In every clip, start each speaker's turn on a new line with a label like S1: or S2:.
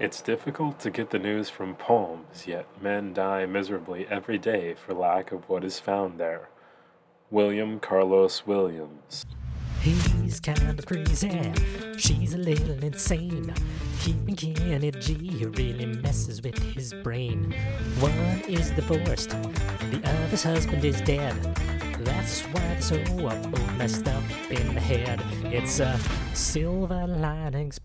S1: It's difficult to get the news from poems, yet men die miserably every day for lack of what is found there. William Carlos Williams.
S2: He's kind of crazy. She's a little insane. Keeping G really messes with his brain. One is divorced, the other's husband is dead. That's why they're so messed up in the head. It's a Silver Linings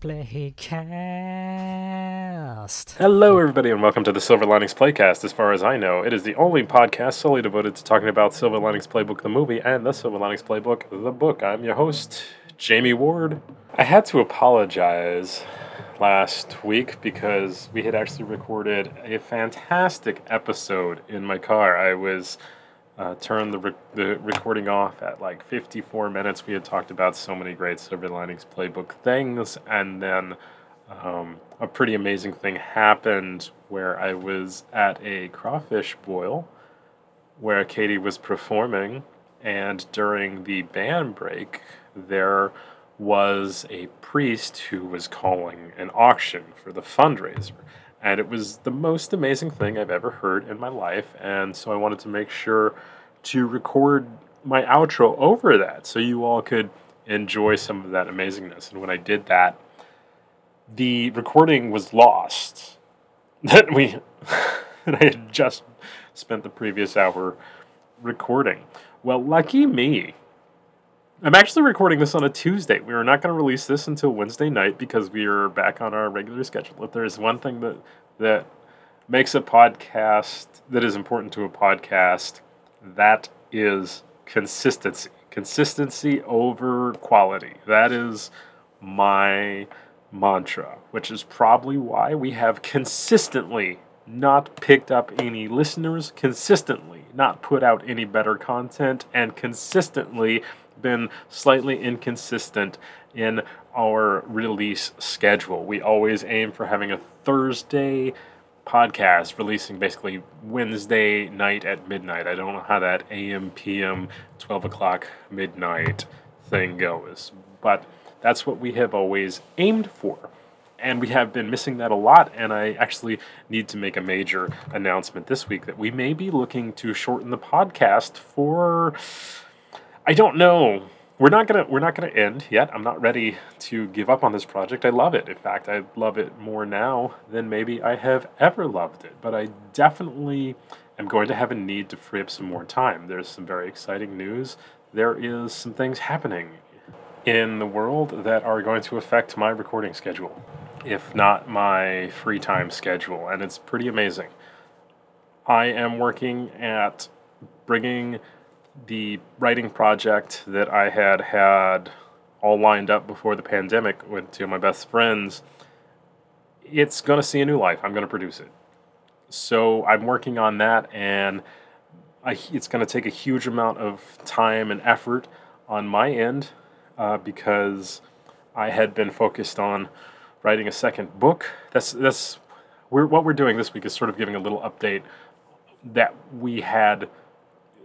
S2: Playcast.
S1: Hello, everybody, and welcome to the Silver Linings Playcast. As far as I know, it is the only podcast solely devoted to talking about Silver Linings Playbook, the movie, and the Silver Linings Playbook, the book. I'm your host, Jamie Ward. I had to apologize last week because we had actually recorded a fantastic episode in my car. I was uh, turned the, re- the recording off at like 54 minutes. We had talked about so many great Silver Linings Playbook things, and then um, a pretty amazing thing happened where I was at a crawfish boil where Katie was performing, and during the band break, there was a priest who was calling an auction for the fundraiser. And it was the most amazing thing I've ever heard in my life. And so I wanted to make sure to record my outro over that so you all could enjoy some of that amazingness. And when I did that, the recording was lost that we that I had just spent the previous hour recording. Well, lucky me. I'm actually recording this on a Tuesday. We are not going to release this until Wednesday night because we are back on our regular schedule. If there's one thing that that makes a podcast that is important to a podcast, that is consistency. Consistency over quality. That is my mantra, which is probably why we have consistently not picked up any listeners, consistently not put out any better content, and consistently been slightly inconsistent in our release schedule. We always aim for having a Thursday podcast releasing basically Wednesday night at midnight. I don't know how that AM, PM, 12 o'clock, midnight thing goes, but that's what we have always aimed for. And we have been missing that a lot, and I actually need to make a major announcement this week that we may be looking to shorten the podcast for I don't know. We're not gonna we're not gonna end yet. I'm not ready to give up on this project. I love it. In fact, I love it more now than maybe I have ever loved it. But I definitely am going to have a need to free up some more time. There's some very exciting news. There is some things happening in the world that are going to affect my recording schedule, if not my free time schedule, and it's pretty amazing. I am working at bringing the writing project that I had had all lined up before the pandemic with two of my best friends. It's going to see a new life. I'm going to produce it. So I'm working on that, and I, it's going to take a huge amount of time and effort on my end uh, because I had been focused on writing a second book. That's that's we're, what we're doing this week is sort of giving a little update that we had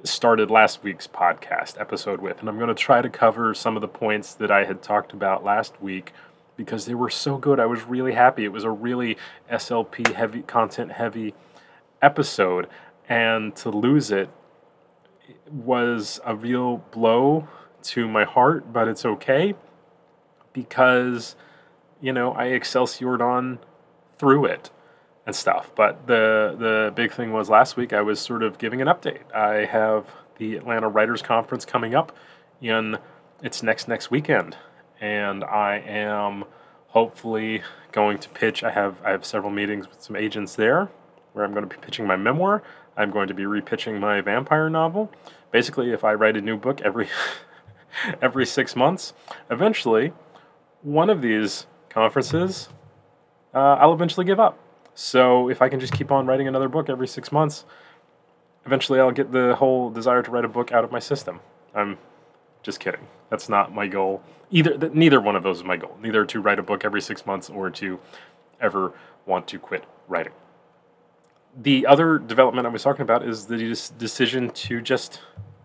S1: started last week's podcast episode with, and I'm going to try to cover some of the points that I had talked about last week because they were so good. I was really happy. It was a really SLP heavy, content heavy episode, and to lose it was a real blow to my heart, but it's okay because, you know, I excelsiored on through it and stuff. But the the big thing was last week I was sort of giving an update. I have the Atlanta Writers Conference coming up in it's next next weekend, and I am hopefully going to pitch. I have I have several meetings with some agents there where I'm going to be pitching my memoir. I'm going to be repitching my vampire novel. Basically, if I write a new book every every six months, eventually, one of these conferences, uh, I'll eventually give up so if I can just keep on writing another book every six months, eventually I'll get the whole desire to write a book out of my system. I'm just kidding. That's not my goal. Either neither one of those is my goal. Neither to write a book every six months or to ever want to quit writing. The other development I was talking about is the decision to just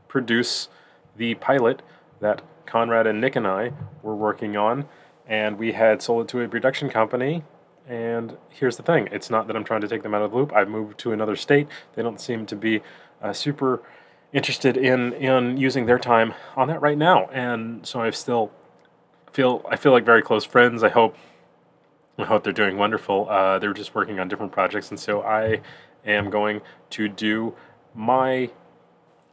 S1: produce the pilot that Conrad and Nick and I were working on, and we had sold it to a production company And here's the thing it's not that I'm trying to take them out of the loop. I've moved to another state. They don't seem to be uh, super interested in, in using their time on that right now. And so I still feel I feel like very close friends. I hope I hope they're doing wonderful. Uh, they're just working on different projects, and so I am going to do my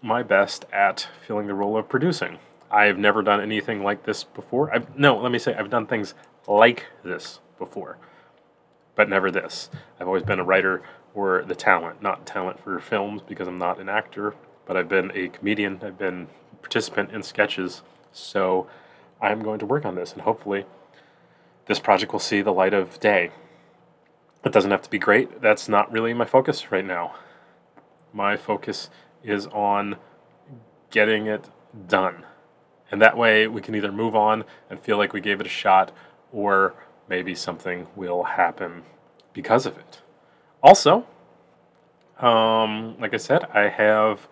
S1: my best at filling the role of producing. I've never done anything like this before. I've, no, let me say I've done things like this before, but never this. I've always been a writer or the talent, not talent for films because I'm not an actor, but I've been a comedian. I've been a participant in sketches. So I'm going to work on this and hopefully this project will see the light of day. It doesn't have to be great. That's not really my focus right now. My focus is on getting it done. And that way we can either move on and feel like we gave it a shot or maybe something will happen because of it. Also, um, like I said, I have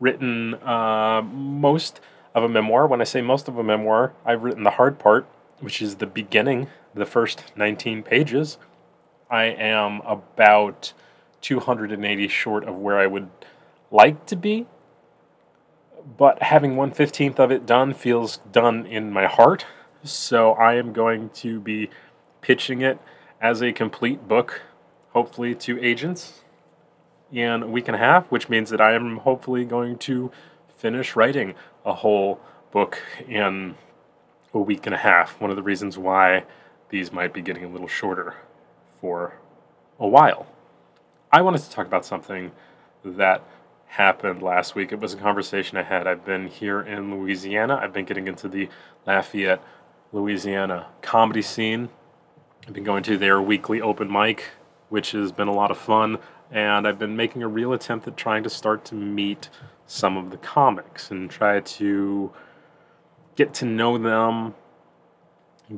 S1: written uh, most of a memoir. When I say most of a memoir, I've written the hard part, which is the beginning, the first 19 pages. I am about 280 short of where I would like to be, but having 115th of it done feels done in my heart. So I am going to be pitching it as a complete book, hopefully to agents in a week and a half, which means that I am hopefully going to finish writing a whole book in a week and a half. One of the reasons why these might be getting a little shorter for a while. I wanted to talk about something that happened last week. It was a conversation I had. I've been here in Louisiana. I've been getting into the Lafayette, Louisiana comedy scene. I've been going to their weekly open mic, which has been a lot of fun. And I've been making a real attempt at trying to start to meet some of the comics and try to get to know them,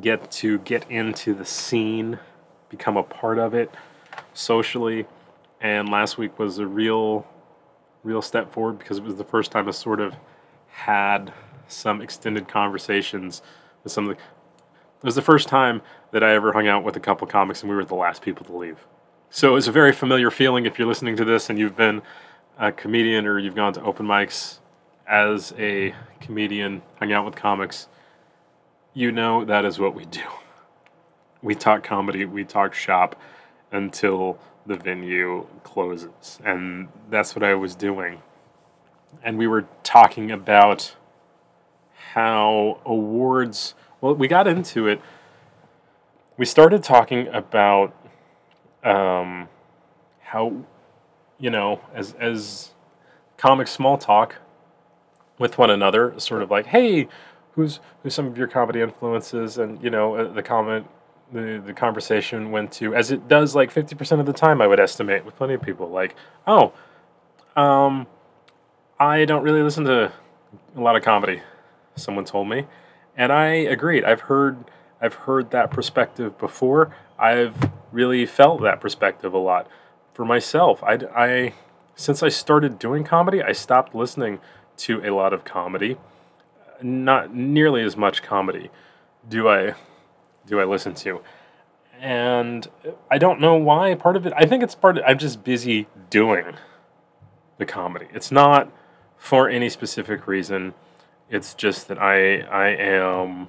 S1: get to get into the scene, become a part of it socially. And last week was a real, real step forward because it was the first time I sort of had some extended conversations with some of the. It was the first time that I ever hung out with a couple comics and we were the last people to leave. So it was a very familiar feeling if you're listening to this and you've been a comedian or you've gone to open mics as a comedian, hung out with comics, you know that is what we do. We talk comedy, we talk shop until the venue closes. And that's what I was doing. And we were talking about how awards, well, we got into it. We started talking about um, how, you know, as, as comic small talk with one another, sort of like, hey, who's who's some of your comedy influences? And, you know, uh, the comment the, the conversation went to, as it does like 50% of the time, I would estimate, with plenty of people, like, oh, um, I don't really listen to a lot of comedy, someone told me. And I agreed. I've heard I've heard that perspective before. I've really felt that perspective a lot for myself. I, I since I started doing comedy, I stopped listening to a lot of comedy. Not nearly as much comedy do I do I listen to. And I don't know why part of it I think it's part of I'm just busy doing the comedy. It's not for any specific reason. It's just that I I am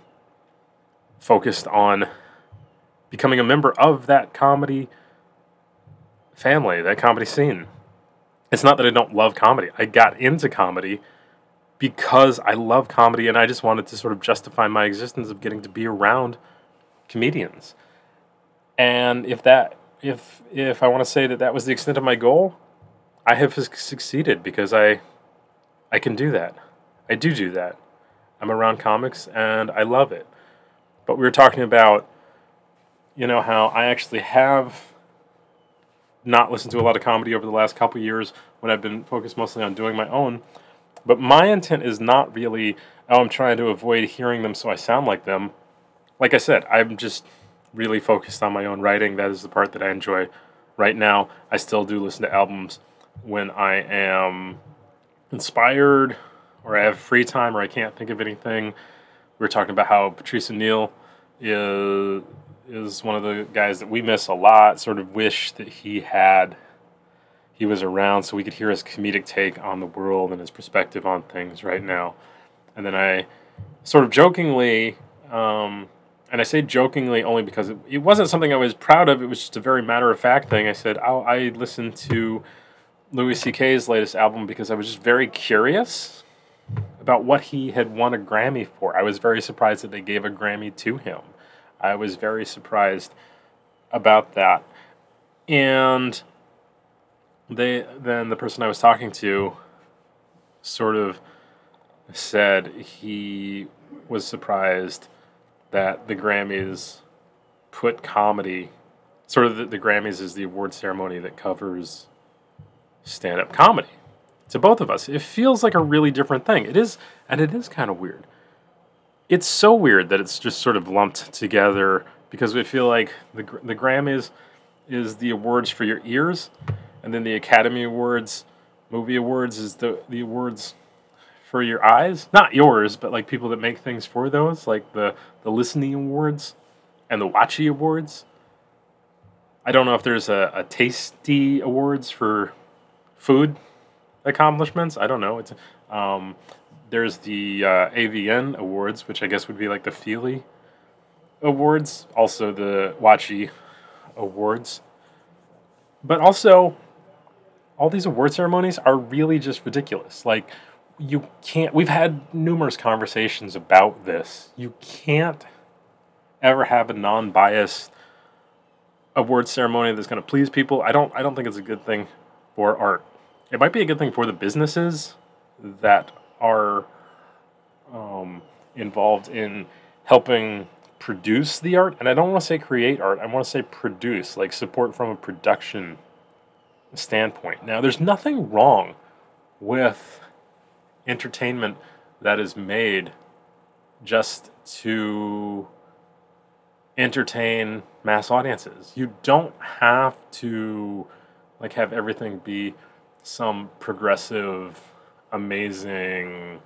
S1: focused on becoming a member of that comedy family, that comedy scene. It's not that I don't love comedy. I got into comedy because I love comedy and I just wanted to sort of justify my existence of getting to be around comedians. And if that if if I want to say that that was the extent of my goal, I have succeeded because I I can do that. I do do that. I'm around comics and I love it. But we were talking about you know how I actually have not listened to a lot of comedy over the last couple years when I've been focused mostly on doing my own. But my intent is not really, oh, I'm trying to avoid hearing them so I sound like them. Like I said, I'm just really focused on my own writing. That is the part that I enjoy right now. I still do listen to albums when I am inspired or I have free time or I can't think of anything. We were talking about how Patrice O'Neal is is one of the guys that we miss a lot. Sort of wish that he had he was around so we could hear his comedic take on the world and his perspective on things right now. And then I sort of jokingly, um, and I say jokingly only because it, it, wasn't something I was proud of. It was just a very matter of fact thing. I said oh, I listened to Louis C.K.'s latest album because I was just very curious about what he had won a Grammy for. I was very surprised that they gave a Grammy to him. I was very surprised about that. And they then the person I was talking to sort of said he was surprised that the Grammys put comedy sort of the, the Grammys is the award ceremony that covers stand up comedy to both of us. It feels like a really different thing. It is, and it is kind of weird. It's so weird that it's just sort of lumped together because we feel like the the Grammys is the awards for your ears, and then the Academy Awards, movie awards is the the awards for your eyes. Not yours, but like people that make things for those, like the the listening awards and the watchy awards. I don't know if there's a, a tasty awards for food accomplishments. I don't know. It's um, there's the uh, AVN awards, which I guess would be like the Feely awards, also the Watchy awards. But also, all these award ceremonies are really just ridiculous. Like, you can't, we've had numerous conversations about this. You can't ever have a non biased award ceremony that's going to please people. I don't, I don't think it's a good thing for art. It might be a good thing for the businesses that are um, involved in helping produce the art. And I don't want to say create art, I want to say produce, like support from a production standpoint. Now, there's nothing wrong with entertainment that is made just to entertain mass audiences. You don't have to like have everything be some progressive, amazing,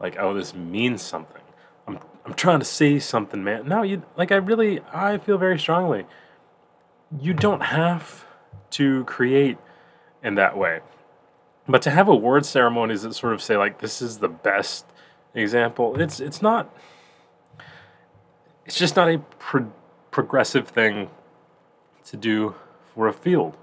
S1: like oh this means something. I'm I'm trying to say something, man. No, you like I really I feel very strongly. You don't have to create in that way. But to have award ceremonies that sort of say like this is the best example, it's it's not it's just not a pro- progressive thing to do for a field.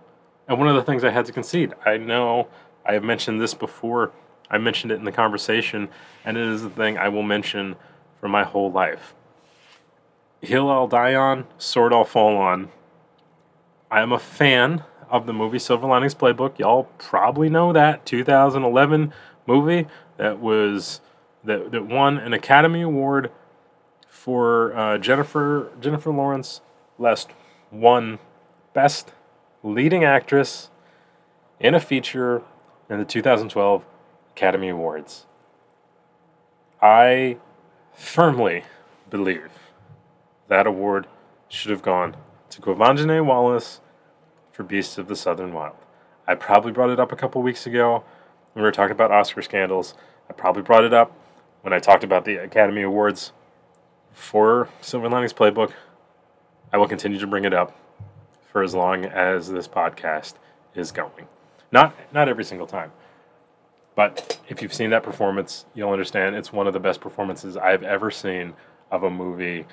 S1: And one of the things I had to concede, I know I have mentioned this before, I mentioned it in the conversation, and it is the thing I will mention for my whole life. Hill I'll die on, sword I'll fall on. I am a fan of the movie Silver Linings Playbook. Y'all probably know that 2011 movie that was that that won an Academy Award for uh, Jennifer Jennifer Lawrence Lest won Best leading actress in a feature in the 2012 Academy Awards. I firmly believe that award should have gone to Quvenzhané Wallis for Beasts of the Southern Wild. I probably brought it up a couple weeks ago when we were talking about Oscar scandals. I probably brought it up when I talked about the Academy Awards for Silver Linings Playbook. I will continue to bring it up for as long as this podcast is going. Not not every single time. But if you've seen that performance, you'll understand it's one of the best performances I've ever seen of a movie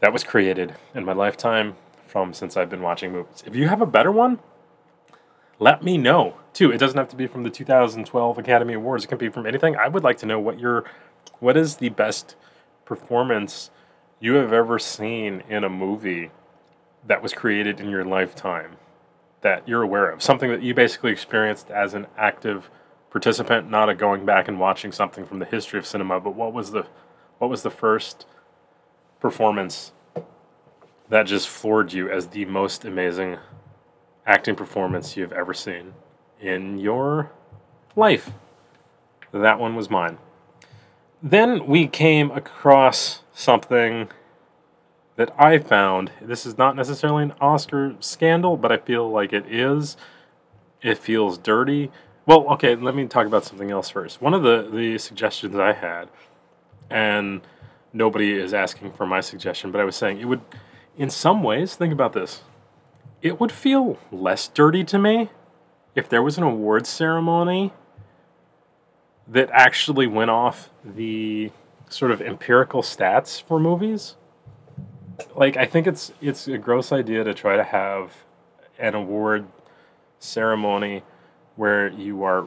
S1: that was created in my lifetime from since I've been watching movies. If you have a better one, let me know too. It doesn't have to be from the 2012 Academy Awards. It can be from anything. I would like to know what your what is the best performance you have ever seen in a movie that was created in your lifetime that you're aware of? Something that you basically experienced as an active participant, not a going back and watching something from the history of cinema, but what was the what was the first performance that just floored you as the most amazing acting performance you've ever seen in your life? That one was mine. Then we came across something that I found. This is not necessarily an Oscar scandal, but I feel like it is. It feels dirty. Well, okay, let me talk about something else first. One of the, the suggestions I had, and nobody is asking for my suggestion, but I was saying it would in some ways, think about this. It would feel less dirty to me if there was an awards ceremony that actually went off the sort of empirical stats for movies. Like I think it's it's a gross idea to try to have an award ceremony where you are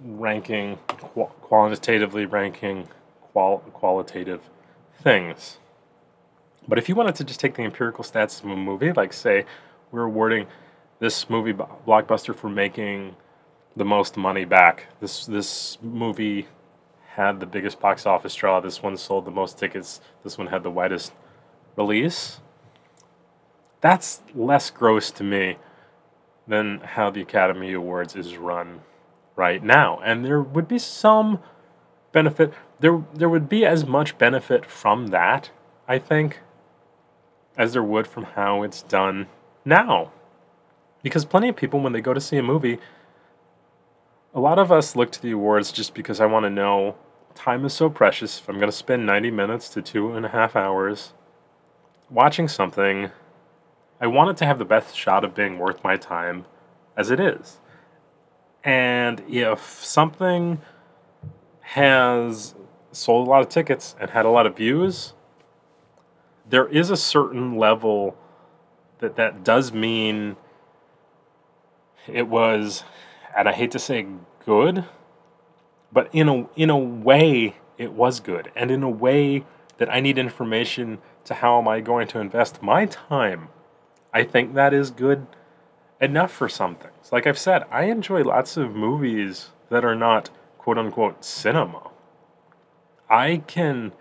S1: ranking qual- quantitatively ranking qual- qualitative things. But if you wanted to just take the empirical stats of a movie, like say we're awarding this movie blockbuster for making the most money back. This this movie had the biggest box office draw. This one sold the most tickets. This one had the widest release. That's less gross to me than how the Academy Awards is run right now. And there would be some benefit. There there would be as much benefit from that, I think, as there would from how it's done now. Because plenty of people when they go to see a movie a lot of us look to the awards just because I want to know time is so precious. If I'm going to spend 90 minutes to two and a half hours watching something, I want it to have the best shot of being worth my time as it is. And if something has sold a lot of tickets and had a lot of views, there is a certain level that that does mean it was and I hate to say good, but in a in a way it was good, and in a way that I need information to how am I going to invest my time. I think that is good enough for some things. Like I've said, I enjoy lots of movies that are not quote unquote cinema. I can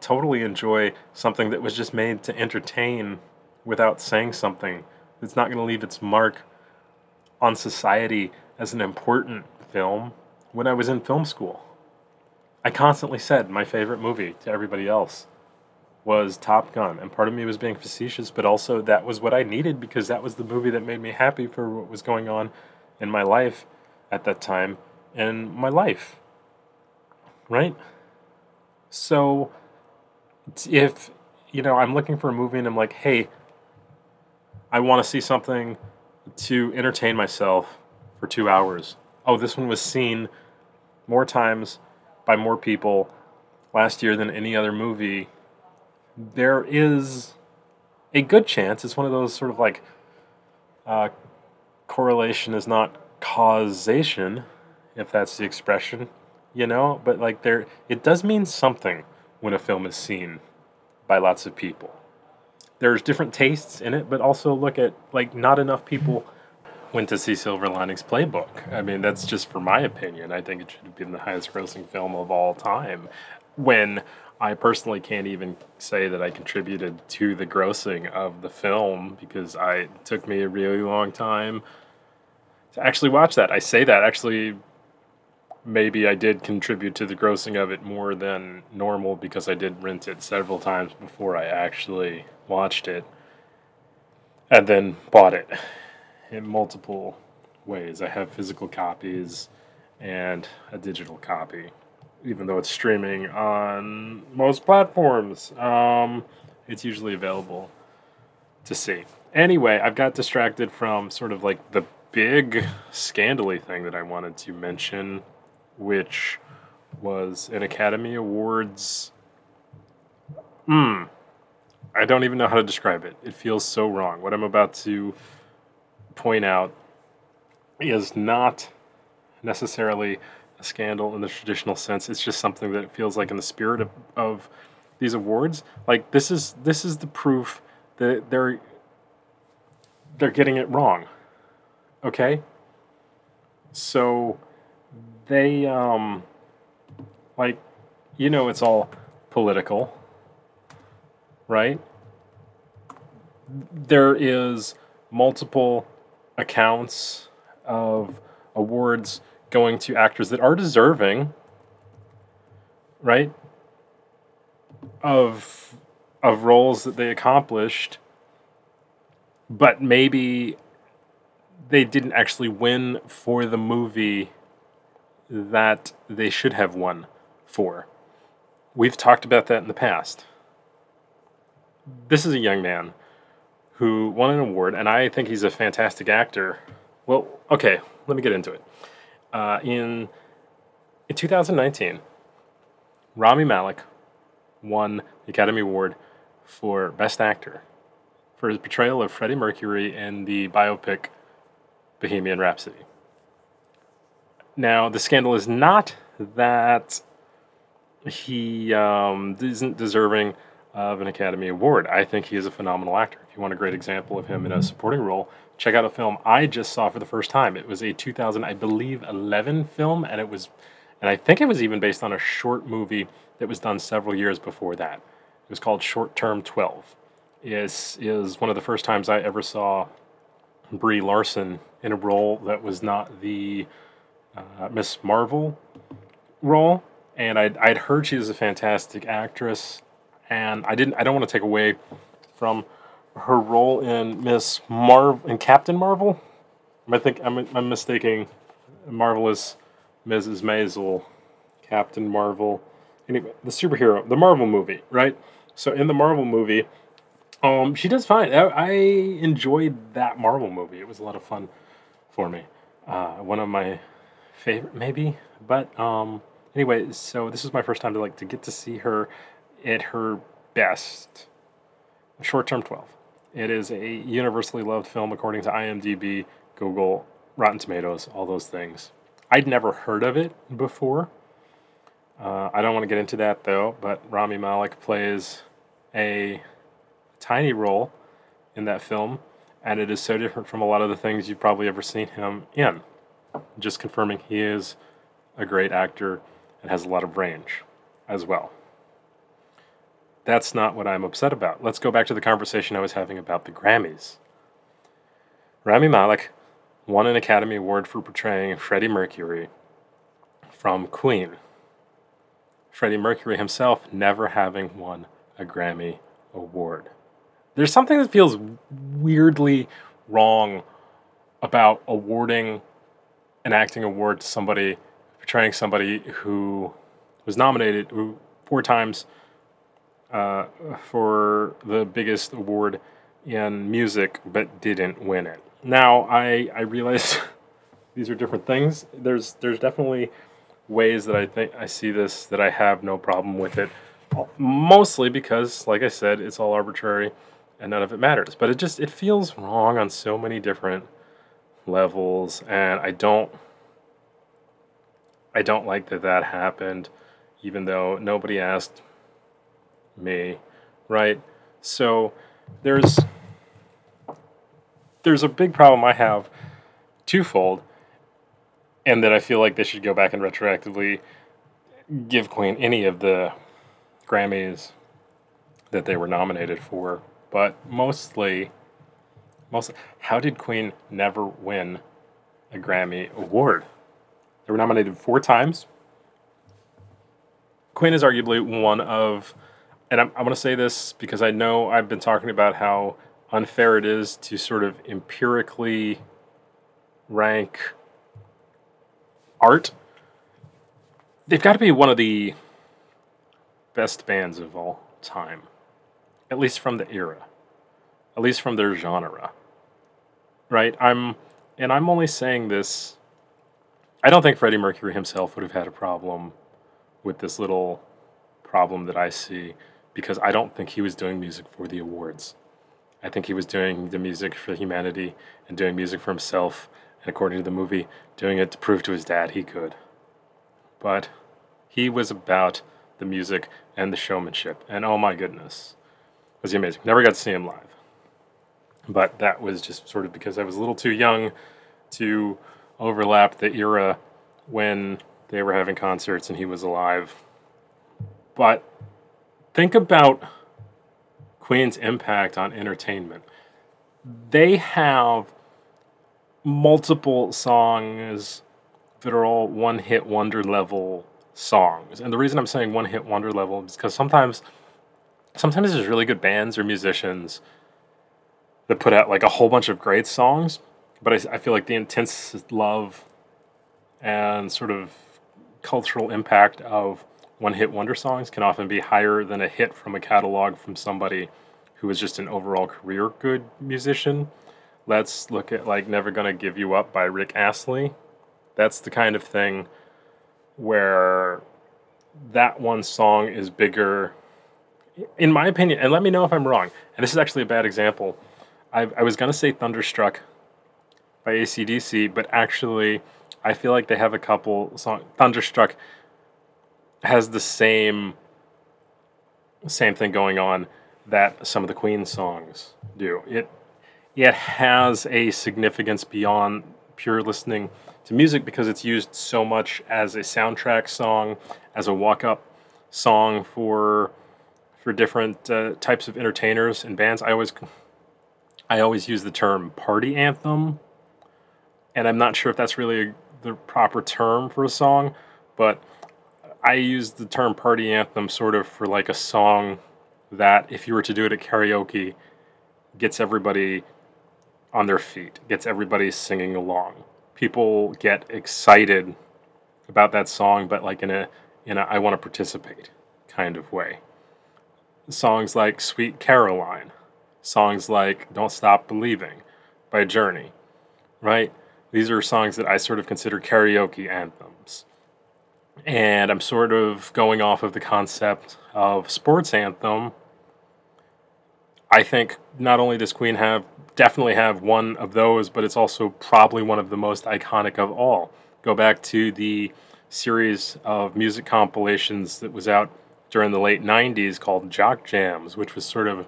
S1: totally enjoy something that was just made to entertain without saying something that's not going to leave its mark on society as an important film when I was in film school. I constantly said my favorite movie to everybody else was Top Gun, and part of me was being facetious, but also that was what I needed because that was the movie that made me happy for what was going on in my life at that time in my life. Right? So if you know, I'm looking for a movie and I'm like, "Hey, I want to see something to entertain myself for two hours. Oh, this one was seen more times by more people last year than any other movie. There is a good chance it's one of those sort of like uh, correlation is not causation, if that's the expression, you know. But like there, it does mean something when a film is seen by lots of people. There's different tastes in it, but also look at like not enough people went to see Silver Linings Playbook. I mean, that's just for my opinion. I think it should have been the highest grossing film of all time. When I personally can't even say that I contributed to the grossing of the film because I it took me a really long time to actually watch that. I say that actually maybe I did contribute to the grossing of it more than normal because I did rent it several times before I actually watched it and then bought it in multiple ways. I have physical copies and a digital copy, even though it's streaming on most platforms. Um, it's usually available to see. Anyway, I've got distracted from sort of like the big scandally thing that I wanted to mention, which was an Academy Awards. Hmm. I don't even know how to describe it. It feels so wrong. What I'm about to point out is not necessarily a scandal in the traditional sense. It's just something that feels like in the spirit of, of these awards. Like this is this is the proof that they're they're getting it wrong. Okay? So they um like you know it's all political, right? There is multiple accounts of awards going to actors that are deserving, right? Of of roles that they accomplished, but maybe they didn't actually win for the movie that they should have won for. We've talked about that in the past. This is a young man who won an award, and I think he's a fantastic actor. Well, okay, let me get into it. Uh, in in 2019, Rami Malek won the Academy Award for Best Actor for his portrayal of Freddie Mercury in the biopic Bohemian Rhapsody. Now, the scandal is not that he um, isn't deserving of an Academy Award. I think he is a phenomenal actor. If you want a great example of him in a supporting role, check out a film I just saw for the first time. It was a 2000, I believe, 11 film, and it was, and I think it was even based on a short movie that was done several years before that. It was called Short Term 12. Is is one of the first times I ever saw Brie Larson in a role that was not the uh, Miss Marvel role, and I'd, I'd heard she was a fantastic actress, and I didn't I don't want to take away from her role in Miss Marvel in Captain Marvel. I think I'm, I'm mistaking Marvelous Mrs. Maisel, Captain Marvel, anyway, the superhero, the Marvel movie, right? So in the Marvel movie, um, she does fine. I, I enjoyed that Marvel movie. It was a lot of fun for me. Uh, one of my favorite, maybe. But um, anyway, so this is my first time to like to get to see her at her best. Short Term 12. It is a universally loved film according to IMDb, Google, Rotten Tomatoes, all those things. I'd never heard of it before. Uh, I don't want to get into that though, but Rami Malek plays a tiny role in that film, and it is so different from a lot of the things you've probably ever seen him in. Just confirming he is a great actor and has a lot of range as well. That's not what I'm upset about. Let's go back to the conversation I was having about the Grammys. Rami Malek won an Academy Award for portraying Freddie Mercury from Queen. Freddie Mercury himself never having won a Grammy Award. There's something that feels weirdly wrong about awarding an acting award to somebody portraying somebody who was nominated four times uh, for the biggest award in music but didn't win it. Now I I realize these are different things. There's there's definitely ways that I think I see this that I have no problem with it. Mostly because, like I said, it's all arbitrary and none of it matters. But it just it feels wrong on so many different levels, and I don't I don't like that that happened, even though nobody asked me, right? So there's there's a big problem I have twofold, and that I feel like they should go back and retroactively give Queen any of the Grammys that they were nominated for. But mostly, most how did Queen never win a Grammy award? They were nominated four times. Queen is arguably one of, and I'm, I want to say this because I know I've been talking about how unfair it is to sort of empirically rank art. They've got to be one of the best bands of all time, at least from the era, at least from their genre. Right? I'm, and I'm only saying this I don't think Freddie Mercury himself would have had a problem with this little problem that I see because I don't think he was doing music for the awards. I think he was doing the music for humanity and doing music for himself, and according to the movie, doing it to prove to his dad he could. But he was about the music and the showmanship, and oh my goodness, was he amazing. Never got to see him live. But that was just sort of because I was a little too young to overlap the era when they were having concerts and he was alive. But think about Queen's impact on entertainment. They have multiple songs that are all one hit wonder level songs. And the reason I'm saying one hit wonder level is because sometimes sometimes there's really good bands or musicians that put out like a whole bunch of great songs, but I, I feel like the intense love and sort of cultural impact of one hit wonder songs can often be higher than a hit from a catalog from somebody who is just an overall career good musician. Let's look at like Never Gonna Give You Up by Rick Astley. That's the kind of thing where that one song is bigger, in my opinion, and let me know if I'm wrong. And this is actually a bad example. I, I was going to say Thunderstruck by ACDC, but actually, I feel like they have a couple songs. Thunderstruck has the same same thing going on that some of the Queen songs do. It it has a significance beyond pure listening to music because it's used so much as a soundtrack song, as a walk up song for for different uh, types of entertainers and bands. I always I always use the term party anthem, and I'm not sure if that's really a, the proper term for a song, but I use the term party anthem sort of for like a song that if you were to do it at karaoke gets everybody on their feet, gets everybody singing along people get excited about that song, but like in a in a I want to participate kind of way. Songs like Sweet Caroline, songs like Don't Stop Believing by Journey, right? These are songs that I sort of consider karaoke anthems. And I'm sort of going off of the concept of sports anthem. I think not only does Queen have definitely have one of those, but it's also probably one of the most iconic of all. Go back to the series of music compilations that was out during the late 90s called Jock Jams, which was sort of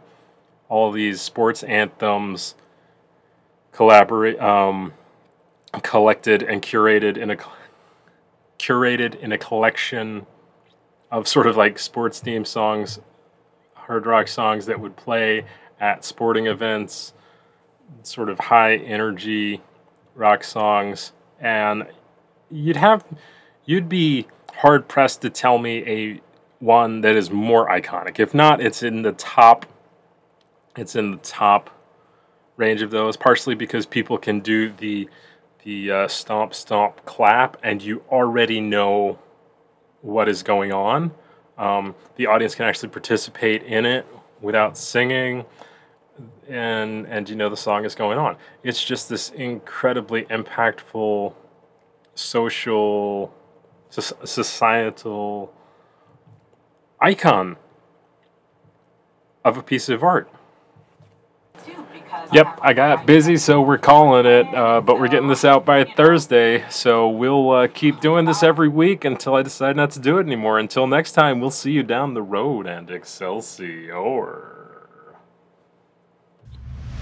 S1: all these sports anthems collaborate um, collected and curated in a curated in a collection of sort of like sports theme songs, hard rock songs that would play at sporting events sort of high energy rock songs, and you'd have you'd be hard pressed to tell me a one that is more iconic. If not, it's in the top. It's in the top range of those, partially because people can do the the uh, stomp stomp clap, and you already know what is going on. Um, the audience can actually participate in it without singing and and you know the song is going on. It's just this incredibly impactful social societal icon of a piece of art. Yep, I got busy, so we're calling it. Uh, but we're getting this out by Thursday, so we'll uh, keep doing this every week until I decide not to do it anymore. Until next time, we'll see you down the road and Excelsior.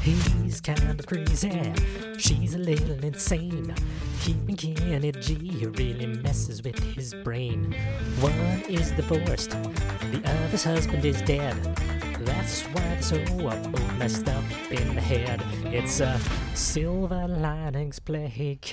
S2: He's kind of crazy, she's a little insane. Keeping Kenny G really messes with his brain. One is divorced, the other's husband is dead. That's why so both messed up in the head. It's a Silver Linings Playcast.